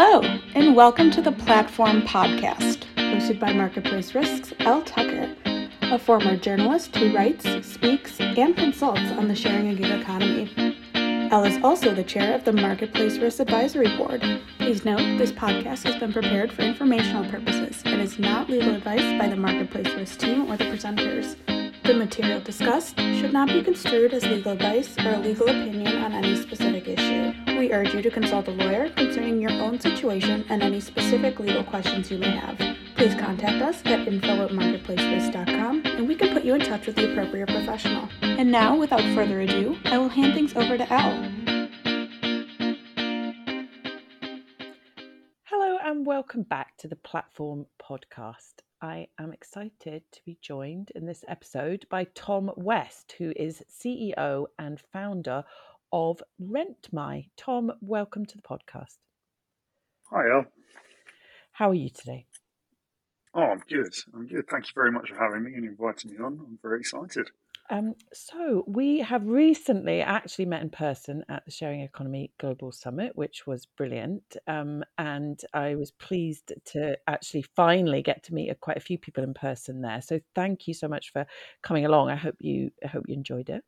Hello, and welcome to the Platform Podcast, hosted by Marketplace Risks Elle Tucker, a former journalist who writes, speaks, and consults on the sharing a gig economy. Elle is also the chair of the Marketplace Risk Advisory Board. Please note this podcast has been prepared for informational purposes and is not legal advice by the Marketplace Risk team or the presenters. The material discussed should not be construed as legal advice or a legal opinion on any specific issue. We urge you to consult a lawyer concerning your own situation and any specific legal questions you may have. Please contact us at info at marketplacerisk.com and we can put you in touch with the appropriate professional. And now, without further ado, I will hand things over to Elle. Hello, and welcome back to the Platform Podcast. I am excited to be joined in this episode by Tom West, who is CEO and founder of RentMy. Tom, welcome to the podcast. Hi, Al. How are you today? Oh, I'm good. I'm good. Thank you very much for having me and inviting me on. I'm very excited. Um, so we have recently actually met in person at the Sharing Economy Global Summit, which was brilliant. Um, and I was pleased to actually finally get to meet quite a few people in person there. So thank you so much for coming along. I hope you I hope you enjoyed it.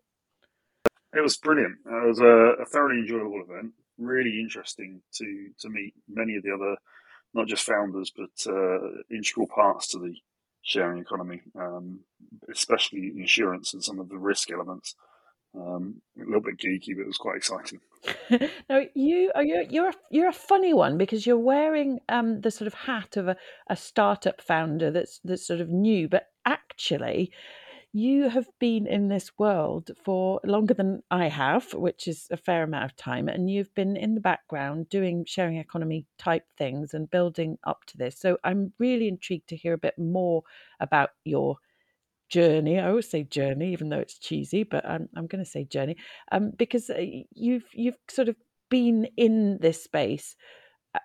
It was brilliant. It was a, a thoroughly enjoyable event. Really interesting to to meet many of the other, not just founders, but uh, integral parts to the sharing economy, um, especially insurance and some of the risk elements. Um, a little bit geeky, but it was quite exciting. now you are you're you're a, you're a funny one because you're wearing um, the sort of hat of a, a startup founder that's that's sort of new, but actually you have been in this world for longer than I have, which is a fair amount of time, and you've been in the background doing sharing economy type things and building up to this. So I'm really intrigued to hear a bit more about your journey. I always say journey, even though it's cheesy, but I'm I'm going to say journey um, because uh, you've you've sort of been in this space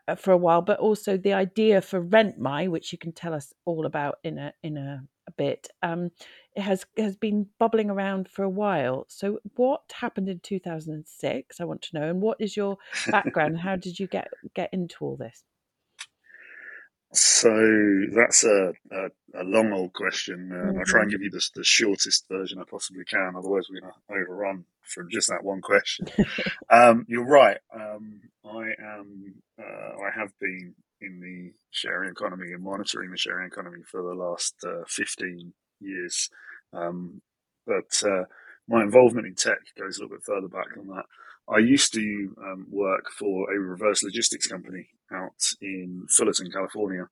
uh, for a while, but also the idea for RentMy, which you can tell us all about in a in a, a bit, um, has has been bubbling around for a while. So, what happened in two thousand and six? I want to know, and what is your background? How did you get get into all this? So that's a, a, a long old question. Mm-hmm. I'll try and give you the, the shortest version I possibly can. Otherwise, we're going to overrun from just that one question. um, you're right. Um, I am. Uh, I have been in the sharing economy and monitoring the sharing economy for the last uh, 15 years. Um, but uh, my involvement in tech goes a little bit further back than that. I used to um, work for a reverse logistics company out in Fullerton, California,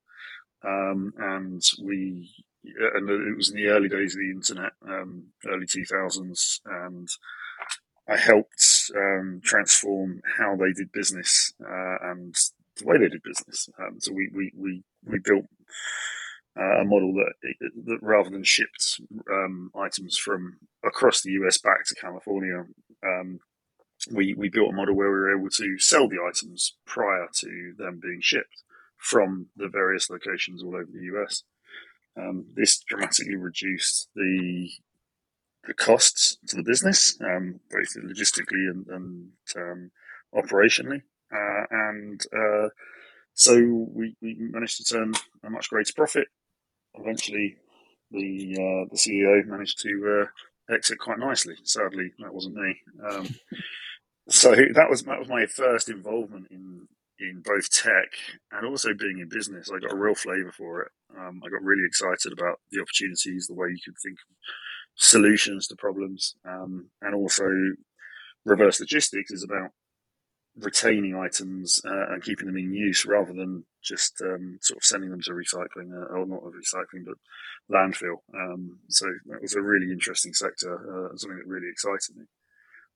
um, and we and it was in the early days of the internet, um, early two thousands, and I helped um, transform how they did business uh, and the way they did business. Um, so we we we we built uh, a model that, that rather than shipped um, items from across the US back to California, um, we, we built a model where we were able to sell the items prior to them being shipped from the various locations all over the US. Um, this dramatically reduced the the costs to the business, um, both logistically and, and um, operationally, uh, and uh, so we, we managed to turn a much greater profit eventually the uh, the CEO managed to uh, exit quite nicely. Sadly, that wasn't me. Um, so that was that was my first involvement in in both tech and also being in business. I got a real flavour for it. Um, I got really excited about the opportunities, the way you could think of solutions to problems, um, and also reverse logistics is about retaining items uh, and keeping them in use rather than just um, sort of sending them to recycling uh, or not recycling but landfill. Um, so that was a really interesting sector, uh, something that really excited me.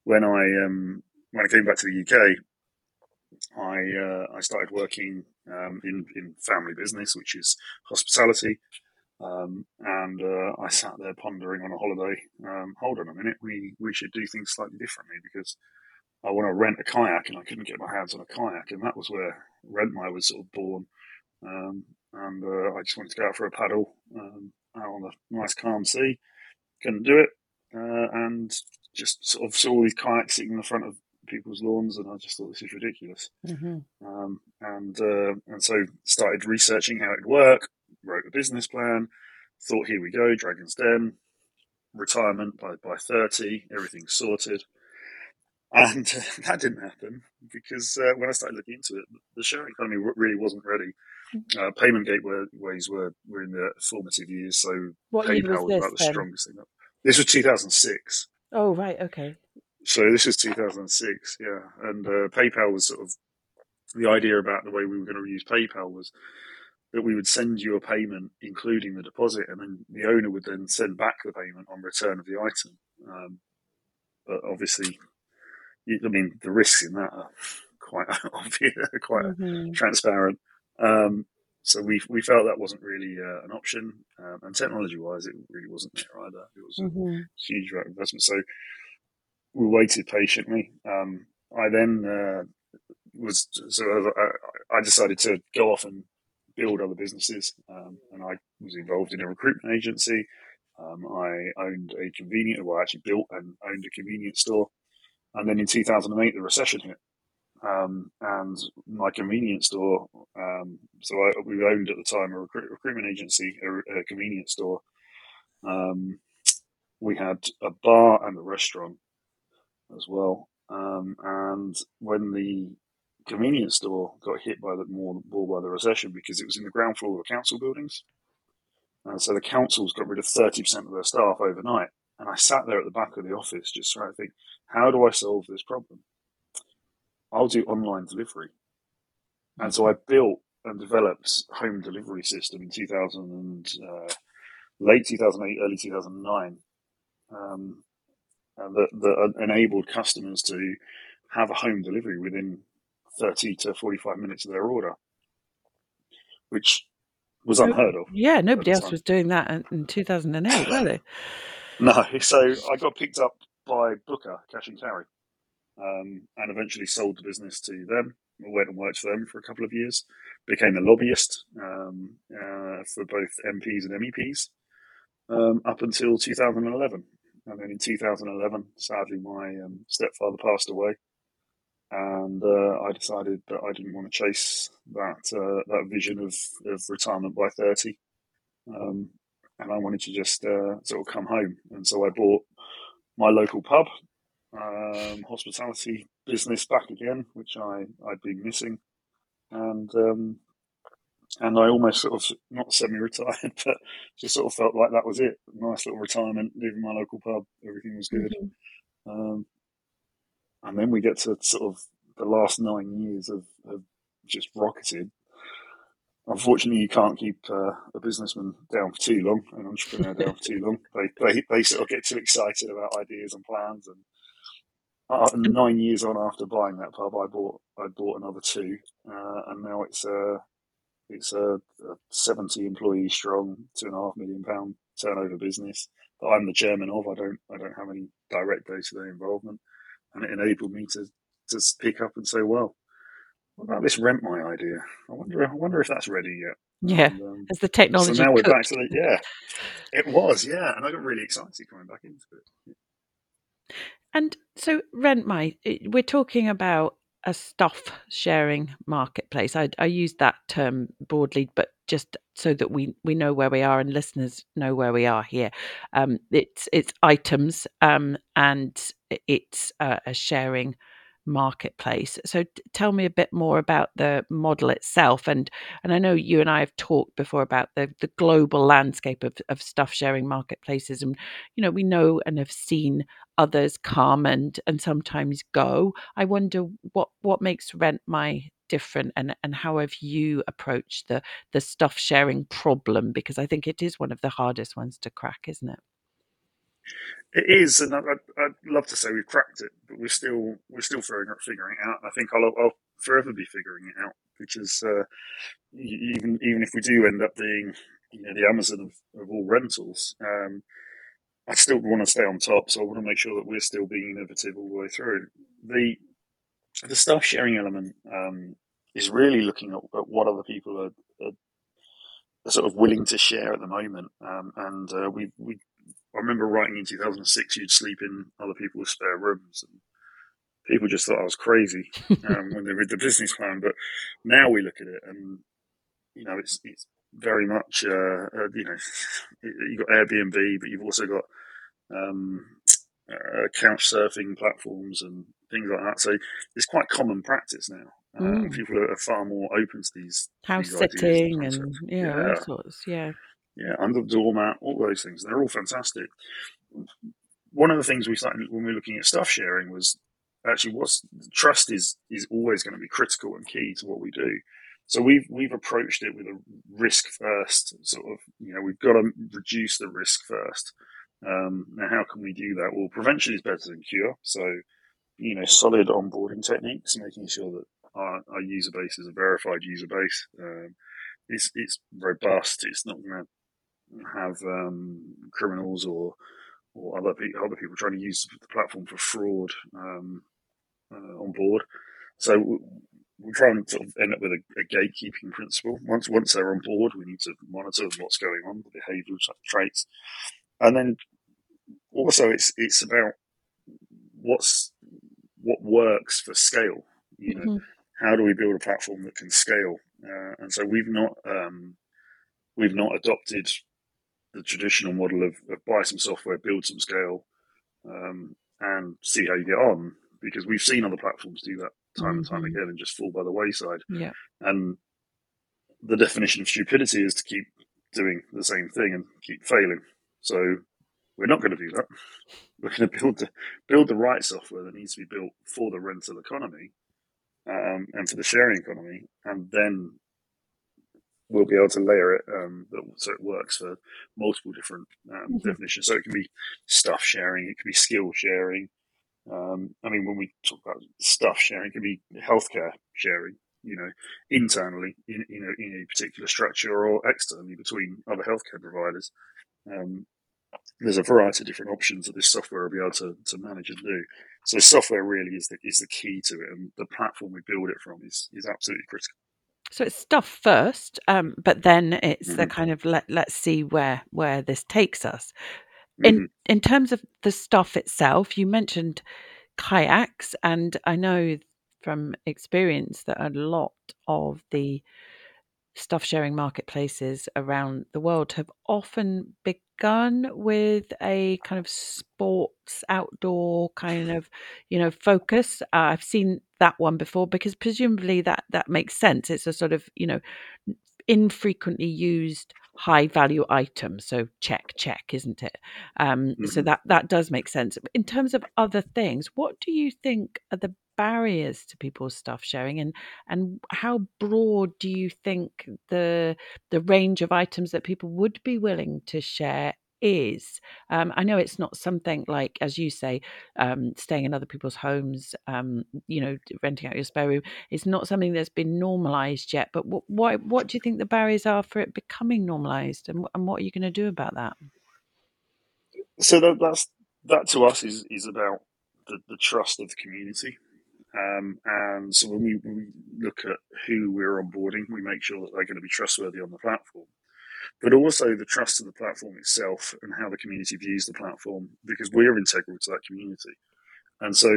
When I um, when I came back to the UK, I uh, I started working um, in in family business, which is hospitality. Um, and uh, I sat there pondering on a holiday. Um, hold on a minute, we we should do things slightly differently because I want to rent a kayak, and I couldn't get my hands on a kayak, and that was where RentMy was sort of born. Um, and uh, I just wanted to go out for a paddle um, out on a nice calm sea. Couldn't do it, uh, and just sort of saw these kayaks sitting in the front of people's lawns, and I just thought this is ridiculous. Mm-hmm. Um, and uh, and so started researching how it'd work. Wrote a business plan. Thought, here we go, Dragon's Den, retirement by by thirty, everything's sorted. And that didn't happen because uh, when I started looking into it, the sharing economy really wasn't ready. Mm. Uh, payment gateways were, were in their formative years, so what PayPal was, was about the then? strongest thing. This was 2006. Oh, right, okay. So this was 2006, yeah. And uh, PayPal was sort of the idea about the way we were going to use PayPal was that we would send you a payment, including the deposit, and then the owner would then send back the payment on return of the item. Um, but obviously, I mean, the risks in that are quite obvious, quite mm-hmm. transparent. Um, so we we felt that wasn't really uh, an option, um, and technology wise, it really wasn't there either. It was mm-hmm. a huge investment. So we waited patiently. Um, I then uh, was so I, I, decided to go off and build other businesses, um, and I was involved in a recruitment agency. Um, I owned a convenient, well, I actually built and owned a convenience store and then in 2008, the recession hit. Um, and my convenience store, um, so I, we owned at the time a recruit, recruitment agency, a, a convenience store. Um, we had a bar and a restaurant as well. Um, and when the convenience store got hit by the more, more by the recession because it was in the ground floor of the council buildings, and so the councils got rid of thirty percent of their staff overnight. And I sat there at the back of the office just trying to think, how do I solve this problem? I'll do online delivery. And so I built and developed home delivery system in 2000 and uh, late 2008, early 2009, um, that, that enabled customers to have a home delivery within 30 to 45 minutes of their order, which was unheard of. Yeah, nobody else was doing that in, in 2008, were they? No, so I got picked up by Booker Cash and Carry, um, and eventually sold the business to them. Went and worked for them for a couple of years. Became a lobbyist um, uh, for both MPs and MEPs um, up until 2011. And then in 2011, sadly, my um, stepfather passed away, and uh, I decided that I didn't want to chase that uh, that vision of, of retirement by 30. Um, and I wanted to just uh, sort of come home. And so I bought my local pub, um, hospitality business back again, which I I'd been missing, and um, and I almost sort of not semi-retired, but just sort of felt like that was it. Nice little retirement, leaving my local pub, everything was good. Mm-hmm. Um, and then we get to sort of the last nine years of, of just rocketed unfortunately, you can't keep uh, a businessman down for too long, an entrepreneur down for too long. They, they they sort of get too excited about ideas and plans. And uh, nine years on after buying that pub, I bought I bought another two, uh, and now it's a it's a, a, seventy employee strong, two and a half million pound turnover business that I'm the chairman of. I don't I don't have any direct day to day involvement, and it enabled me to to pick up and say, well what about this rent my idea? I wonder. I wonder if that's ready yet. Yeah, and, um, as the technology. So now we're back to the yeah. It was yeah, and I got really excited coming back into it. And so rent my. We're talking about a stuff sharing marketplace. I, I use that term broadly, but just so that we, we know where we are and listeners know where we are here. Um, it's it's items um, and it's uh, a sharing marketplace. So t- tell me a bit more about the model itself. And and I know you and I have talked before about the, the global landscape of, of stuff sharing marketplaces. And, you know, we know and have seen others come and and sometimes go. I wonder what what makes RentMy different and and how have you approached the the stuff sharing problem because i think it is one of the hardest ones to crack isn't it it is, and I'd, I'd, love to say we've cracked it, but we're still we're still figuring, figuring it out. I think I'll, I'll forever be figuring it out because uh, even even if we do end up being you know, the Amazon of, of all rentals, um, I still want to stay on top. So I want to make sure that we're still being innovative all the way through. The the stuff sharing element um, is really looking at, at, what other people are, are, are, sort of willing to share at the moment, um, and uh, we we I remember writing in 2006 you'd sleep in other people's spare rooms and people just thought I was crazy um, when they read the business plan. But now we look at it, and you know, it's it's very much uh, uh, you know, you've got Airbnb, but you've also got um, uh, couch surfing platforms and things like that. So it's quite common practice now. Uh, mm. people are far more open to these house these sitting and yeah, yeah, all sorts. Yeah, yeah, under the doormat, all those things. They're all fantastic. One of the things we started when we were looking at stuff sharing was actually what's trust is is always going to be critical and key to what we do. So we've we've approached it with a risk first sort of. You know, we've got to reduce the risk first. Um, now, how can we do that? Well, prevention is better than cure. So, you know, solid onboarding techniques, making sure that our, our user base is a verified user base. Um, it's it's robust. It's not going to have um, criminals or or other pe- other people trying to use the platform for fraud um, uh, on board. So we try and sort of end up with a, a, gatekeeping principle. Once once they're on board, we need to monitor what's going on, the behavioural traits, and then also it's it's about what's what works for scale. You know, mm-hmm. how do we build a platform that can scale? Uh, and so we've not um, we've not adopted the traditional model of, of, buy some software, build some scale, um, and see how you get on because we've seen other platforms do that time mm-hmm. and time mm-hmm. again and just fall by the wayside. Yeah. And the definition of stupidity is to keep doing the same thing and keep failing. So we're not going to do that. We're going to build the build the right software that needs to be built for the rental economy um, and for the sharing economy, and then we'll be able to layer it um, so it works for multiple different um, mm-hmm. definitions. So it can be stuff sharing, it can be skill sharing, um, I mean, when we talk about stuff sharing, it can be healthcare sharing, you know, internally in you know in a particular structure or externally between other healthcare providers. Um, there's a variety of different options that this software will be able to, to manage and do. So software really is the is the key to it, and the platform we build it from is is absolutely critical. So it's stuff first, um, but then it's mm-hmm. the kind of let let's see where where this takes us. In mm-hmm. in terms of the stuff itself, you mentioned kayaks, and I know from experience that a lot of the stuff sharing marketplaces around the world have often begun with a kind of sports outdoor kind of you know focus. Uh, i've seen that one before because presumably that that makes sense. It's a sort of you know infrequently used high value item so check check isn't it um, mm-hmm. so that that does make sense in terms of other things what do you think are the barriers to people's stuff sharing and and how broad do you think the the range of items that people would be willing to share is. Um, I know it's not something like, as you say, um, staying in other people's homes, um, you know, renting out your spare room. It's not something that's been normalised yet. But what, what, what do you think the barriers are for it becoming normalised, and, and what are you going to do about that? So that, that's that to us is is about the, the trust of the community. Um, and so when we, when we, look at who we're onboarding, we make sure that they're going to be trustworthy on the platform but also the trust of the platform itself and how the community views the platform because we're integral to that community. And so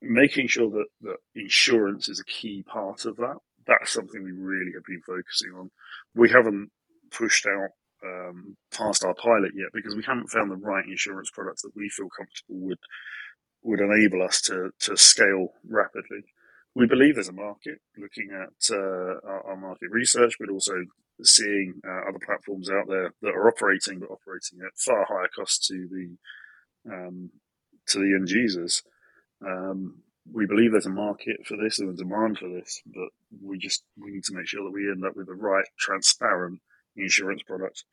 making sure that, that insurance is a key part of that, that's something we really have been focusing on. We haven't pushed out um, past our pilot yet because we haven't found the right insurance products that we feel comfortable would would enable us to to scale rapidly. We believe there's a market looking at uh, our, our, market research, but also seeing uh, other platforms out there that are operating, but operating at far higher cost to the um, to the end users. Um, we believe there's a market for this and a demand for this, but we just we need to make sure that we end up with the right, transparent insurance product.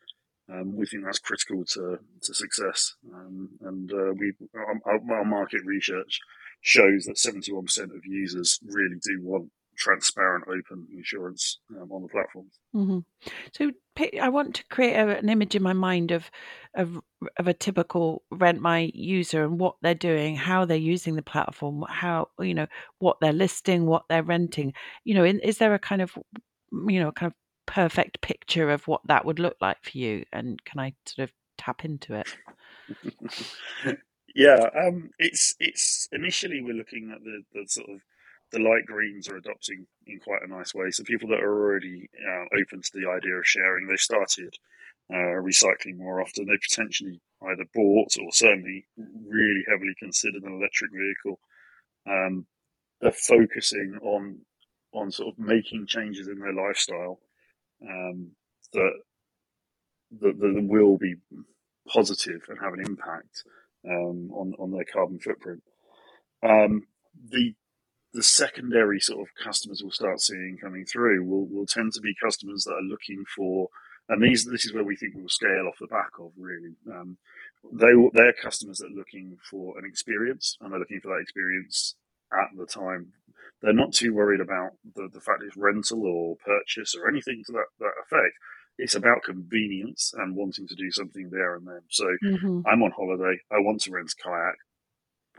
Um, we think that's critical to, to success, um, and uh, we our, our market research shows that 71% of users really do want transparent, open insurance um, on the platforms. Mm-hmm. So I want to create a, an image in my mind of, of of a typical rent my user and what they're doing, how they're using the platform, how you know what they're listing, what they're renting. You know, in, is there a kind of you know kind of perfect picture of what that would look like for you? And can I sort of tap into it? Yeah, um, it's it's initially we're looking at the, the sort of the light greens are adopting in quite a nice way. So people that are already uh, open to the idea of sharing—they've started uh, recycling more often. They potentially either bought or certainly really heavily considered an electric vehicle. Um, they're focusing on on sort of making changes in their lifestyle um, that, that that will be positive and have an impact um, on on their carbon footprint. Um, the the secondary sort of customers we'll start seeing coming through will, will tend to be customers that are looking for, and these this is where we think we'll scale off the back of really. Um, they they're customers that are looking for an experience, and they're looking for that experience at the time. They're not too worried about the, the fact it's rental or purchase or anything to that, that effect. It's about convenience and wanting to do something there and then. So mm-hmm. I'm on holiday. I want to rent a kayak.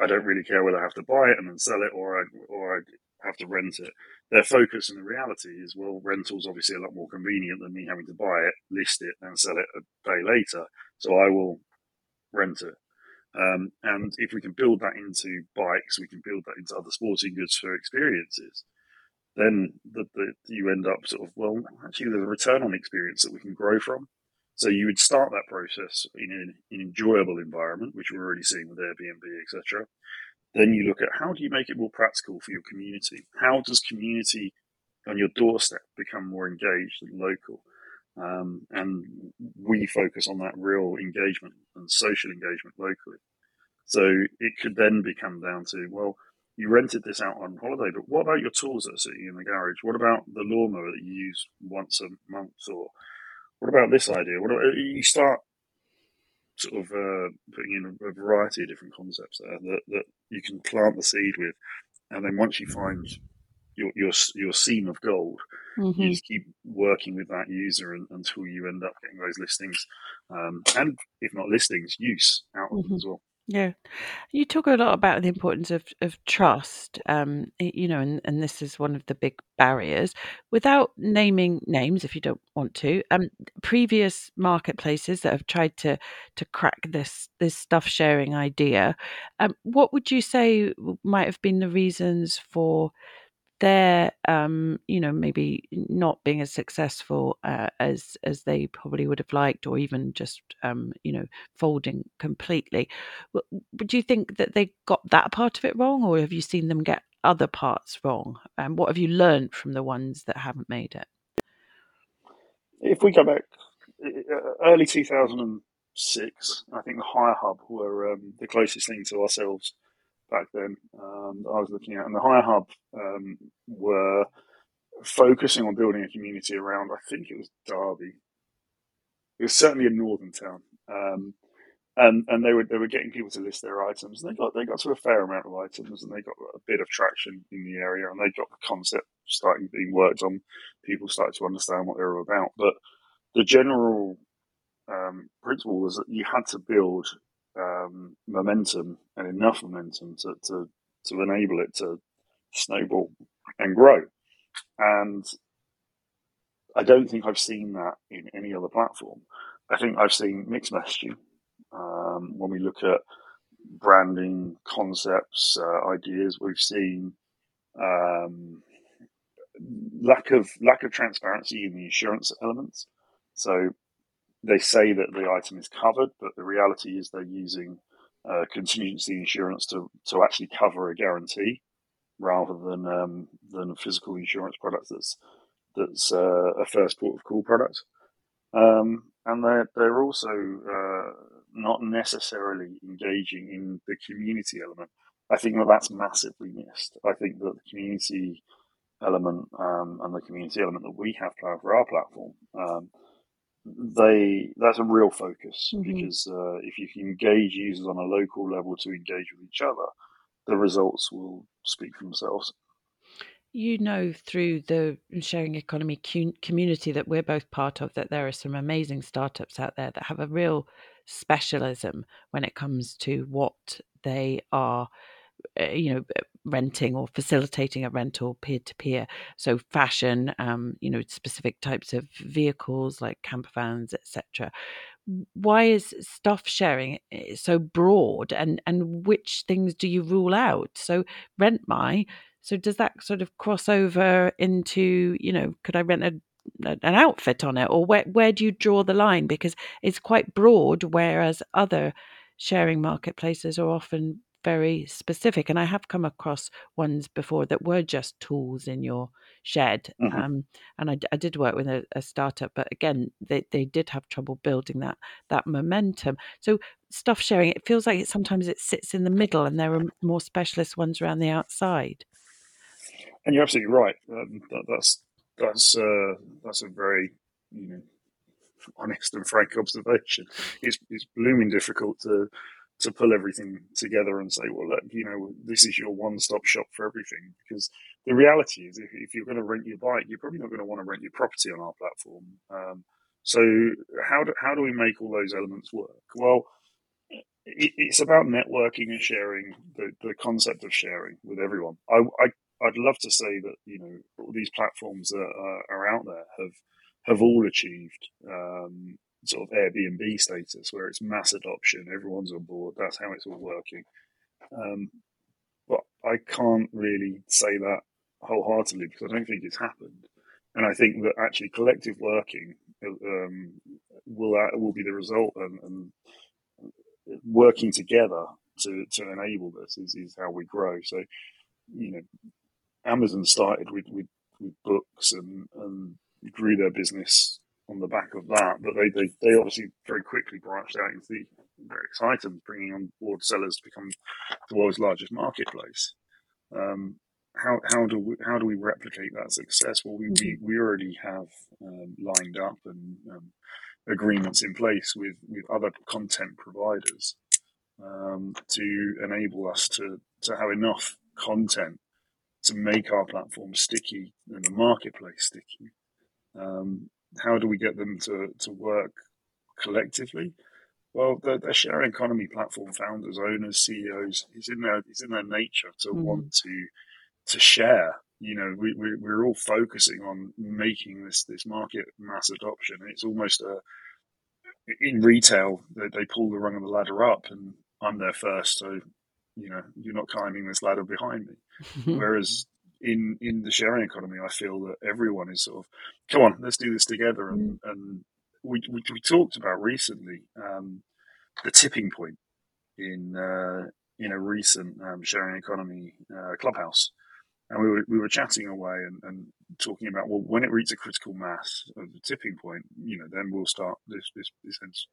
I don't really care whether I have to buy it and then sell it or I, or I have to rent it. Their focus and the reality is, well, rental's obviously a lot more convenient than me having to buy it, list it, and sell it a day later. So I will rent it. Um, and if we can build that into bikes, we can build that into other sporting goods for experiences. Then the, the, you end up sort of well, actually, there's a return on experience that we can grow from. So you would start that process in an, an enjoyable environment, which we're already seeing with Airbnb, etc. Then you look at how do you make it more practical for your community? How does community on your doorstep become more engaged and local? Um, and we focus on that real engagement and social engagement locally. So it could then become down to, well, you rented this out on holiday, but what about your tools that are sitting in the garage? What about the lawnmower that you use once a month or what about this idea? What about, you start sort of uh, putting in a, variety of different concepts there that, that you can plant the seed with, and then once you find your your your seam of gold, mm-hmm. you just keep working with that user and, until you end up getting those listings, um, and if not listings, use out of mm-hmm. them as well. Yeah. You talk a lot about the importance of, of trust, um, you know, and, and this is one of the big barriers. Without naming names, if you don't want to, um, previous marketplaces that have tried to to crack this this stuff sharing idea, um, what would you say might have been the reasons for they're um, you know maybe not being as successful uh, as as they probably would have liked or even just um, you know folding completely. Would you think that they got that part of it wrong or have you seen them get other parts wrong? And um, what have you learned from the ones that haven't made it? If we go back early 2006 i think the hire hub were um, the closest thing to ourselves back then um, I was looking at, and the Hire Hub um, were focusing on building a community around. I think it was Derby. It was certainly a northern town, um, and and they were they were getting people to list their items. And they got they got to a fair amount of items, and they got a bit of traction in the area, and they got the concept starting being worked on. People started to understand what they were about, but the general um, principle was that you had to build um, momentum and enough momentum to, to, to enable it to snowball and grow. And I don't think I've seen that in any other platform. I think I've seen mixed messaging um, when we look at branding concepts, uh, ideas. We've seen um, lack of lack of transparency in the insurance elements. So they say that the item is covered, but the reality is they're using uh, contingency insurance to, to actually cover a guarantee rather than um, than a physical insurance product that's that's uh, a first port of call product. Um, and they're they're also uh, not necessarily engaging in the community element. I think that that's massively missed. I think that the community element um, and the community element that we have planned for our platform um, they that's a real focus mm-hmm. because uh, if you can engage users on a local level to engage with each other, the results will speak for themselves. You know, through the sharing economy community that we're both part of, that there are some amazing startups out there that have a real specialism when it comes to what they are uh, you know renting or facilitating a rental peer to peer so fashion um, you know specific types of vehicles like camper vans etc why is stuff sharing eh, so broad? And and which things do you rule out? So rent my so does that sort of cross over into you know could i rent a an outfit on it? Or where where do you draw the line? Because it's quite broad whereas other sharing marketplaces are often very specific and i have come across ones before that were just tools in your shed Mhm. um, and I did work with a, a startup but again they, they did have trouble building that that momentum so stuff sharing it feels like it sometimes it sits in the middle and there are more specialist ones around the outside And you're absolutely right. Um, that, that's that's uh, that's a very you know honest and frank observation. It's it's blooming difficult to to pull everything together and say, well, look, you know, this is your one stop shop for everything. Because the reality is, if, if you're going to rent your bike, you're probably not going to want to rent your property on our platform. Um, so how do how do we make all those elements work? Well. It, it's about networking and sharing the, the concept of sharing with everyone. I, I I'd love to say that you know all these platforms that are, are out there have have all achieved um, sort of Airbnb status, where it's mass adoption, everyone's on board. That's how it's all working. Um, but I can't really say that wholeheartedly because I don't think it's happened, and I think that actually collective working um, will uh, will be the result, and, and working together to, to enable this is, is how we grow. So, you know, Amazon started with, with, with books and, and grew their business on the back of that, but they, they, they obviously very quickly branched out into the very exciting, bringing on board sellers to become the world's largest marketplace. Um, how how do we how do we replicate that success? Well, we we, we already have um, lined up and um, agreements in place with with other content providers um, to enable us to to have enough content to make our platform sticky and the marketplace sticky. Um, how do we get them to to work collectively? Well, the, the sharing economy platform founders, owners, CEOs, it's in their it's in their nature to Mm. want to to share. You know, we, we we're all focusing on making this this market mass adoption. It's almost a in retail they, they pull the rung of the ladder up, and I'm there first, so you know you're not climbing this ladder behind me. Whereas in in the sharing economy, I feel that everyone is sort of, come on, let's do this together. And and we we, we talked about recently um, the tipping point in uh, in a recent um, sharing economy uh, clubhouse, and we were we were chatting away and, and talking about well, when it reaches a critical mass of the tipping point, you know, then we'll start this this this,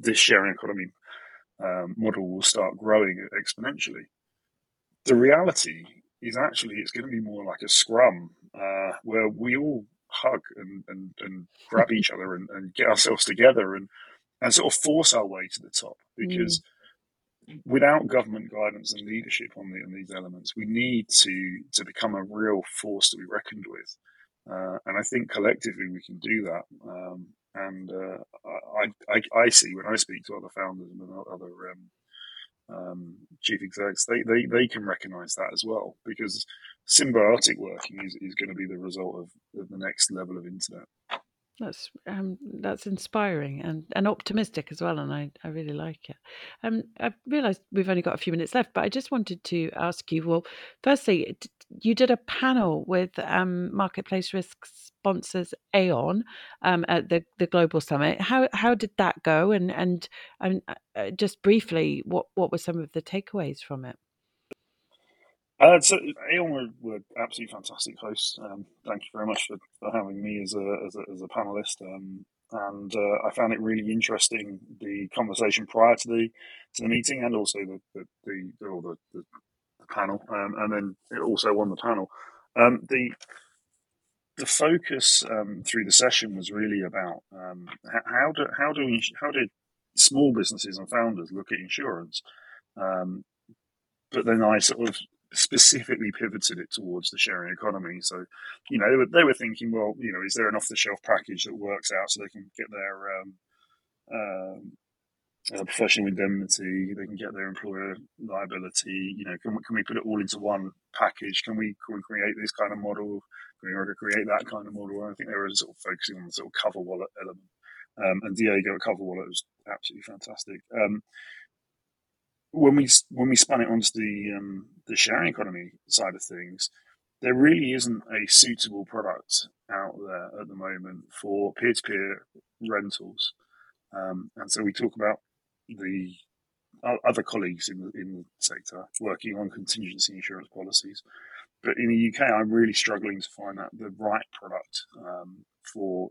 this sharing economy um, model will start growing exponentially. The reality is actually it's going to be more like a scrum uh, where we all hug and, and, and grab each other and, and get ourselves together and, and sort of force our way to the top because without government guidance and leadership on, the, on these elements, we need to to become a real force to be reckoned with. Uh, and I think collectively we can do that. Um, and uh, I, I, I see when I speak to other founders and other um, um, chief execs, they, they, they can recognize that as well because symbiotic working is, is going to be the result of, of the next level of internet. That's um, that's inspiring and, and optimistic as well, and I, I really like it. Um, I realised we've only got a few minutes left, but I just wanted to ask you. Well, firstly, you did a panel with um, marketplace risk sponsors Aon um, at the, the global summit. How how did that go? And and and uh, just briefly, what what were some of the takeaways from it? Uh, so Aon were, were absolutely fantastic hosts. Um, thank you very much for, for having me as a as a, as a panelist. Um, and uh, I found it really interesting the conversation prior to the to the meeting and also the the the, the, the, the panel. Um, and then it also on the panel. Um, the the focus um, through the session was really about um, how do how do how did small businesses and founders look at insurance, um, but then I sort of specifically pivoted it towards the sharing economy. So, you know, they were, they were thinking, well, you know, is there an off the shelf package that works out so they can get their um, um, uh, professional indemnity, they can get their employer liability. You know, can we, can we put it all into one package? Can we can we create this kind of model? Can we create that kind of model? And I think they were sort of focusing on the sort of CoverWallet element. um, and Diego at CoverWallet was absolutely fantastic. Um, when we when we spun it onto the um, the sharing economy side of things, there really isn't a suitable product out there at the moment for peer to peer rentals, um, and so we talk about the other colleagues in the in the sector working on contingency insurance policies. But in the UK, I'm really struggling to find that the right product um, for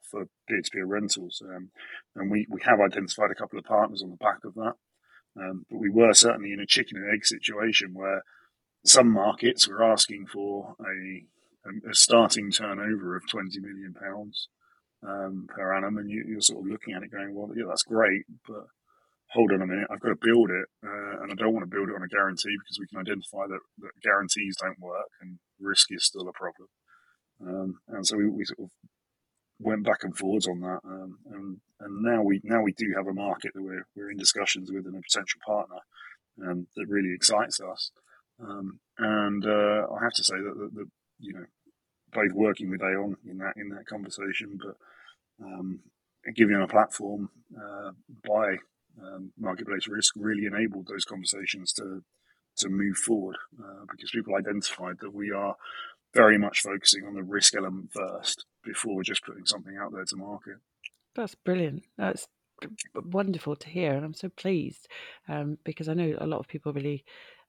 for peer to peer rentals, um, and we, we have identified a couple of partners on the back of that. Um, but we were certainly in a chicken and egg situation where some markets were asking for a, a starting turnover of 20 million pounds um, per annum, and you, are sort of looking at it going, well, yeah, that's great, but hold on a minute, I've got to build it, uh, and I don't want to build it on a guarantee because we can identify that, that guarantees don't work and risk is still a problem. Um, and so we, we, sort of went back and forwards on that, um, and and now we now we do have a market that we're we're in discussions with and a potential partner um, that really excites us. Um, and uh, I have to say that, that, that, you know both working with Aon in that in that conversation, but um, giving them a platform uh, by um, marketplace risk really enabled those conversations to to move forward uh, because people identified that we are very much focusing on the risk element first before just putting something out there to market. That's brilliant. That's wonderful to hear, and I'm so pleased um, because I know a lot of people really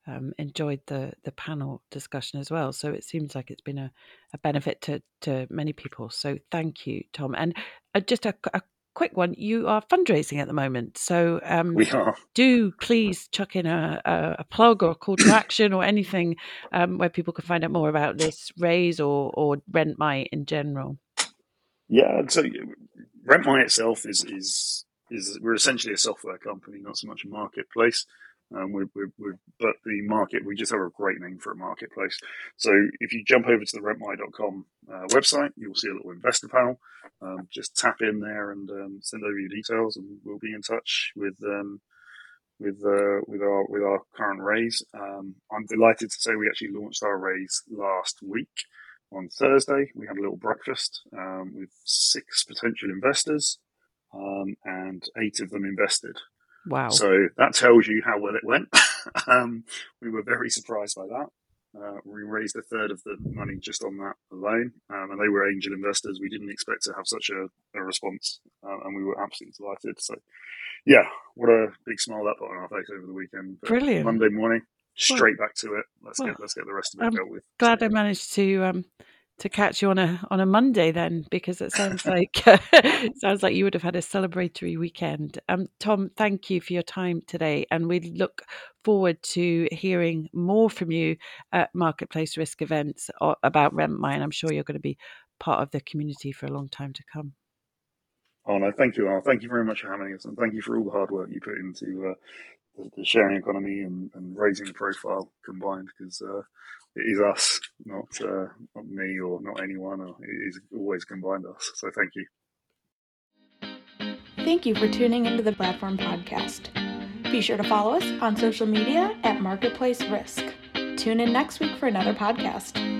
um, enjoyed the the panel discussion as well. So it seems like it's been a, a benefit to to many people. So thank you, Tom. And uh, just a, a quick one. You are fundraising at the moment, so um, we are. Do please chuck in a, a, a plug or a call to action or anything um, where people can find out more about this raise or or RentMy in general. Yeah, so RentMy itself is is is we're essentially a software company, not so much a marketplace. Um, we're, we're, we're, but the market, we just have a great name for a marketplace. So if you jump over to the rentmy.com uh, website, you'll see a little investor panel. Um, just tap in there and um, send over your details, and we'll be in touch with um, with uh, with our with our current raise. Um, I'm delighted to say we actually launched our raise last week on Thursday. We had a little breakfast um, with six potential investors, and eight of them invested. Wow. So that tells you how well it went. um, we were very surprised by that. Uh, we raised a third of the money just on that alone, um, and they were angel investors. We didn't expect to have such a, a response, uh, and we were absolutely delighted. So, yeah, what a big smile that put on our face over the weekend. But Brilliant. Monday morning, straight well, back to it. Let's well, get let's get the rest of it I'm dealt with. Glad I managed to um, to catch you on a on a Monday then, because it sounds like it sounds like you would have had a celebratory weekend. Um, Tom, thank you for your time today, and we look forward to hearing more from you at marketplace risk events about RentMy. I'm sure you're going to be part of the community for a long time to come. Oh no, thank you, Al. Thank you very much for having us, and thank you for all the hard work you put into uh, the, sharing economy and, and, raising the profile combined. Because uh, it is us, not uh, not me or not anyone. Or it is always combined us. So thank you. Thank you for tuning into the Platform Podcast. Be sure to follow us on social media at Marketplace Risk. Tune in next week for another podcast.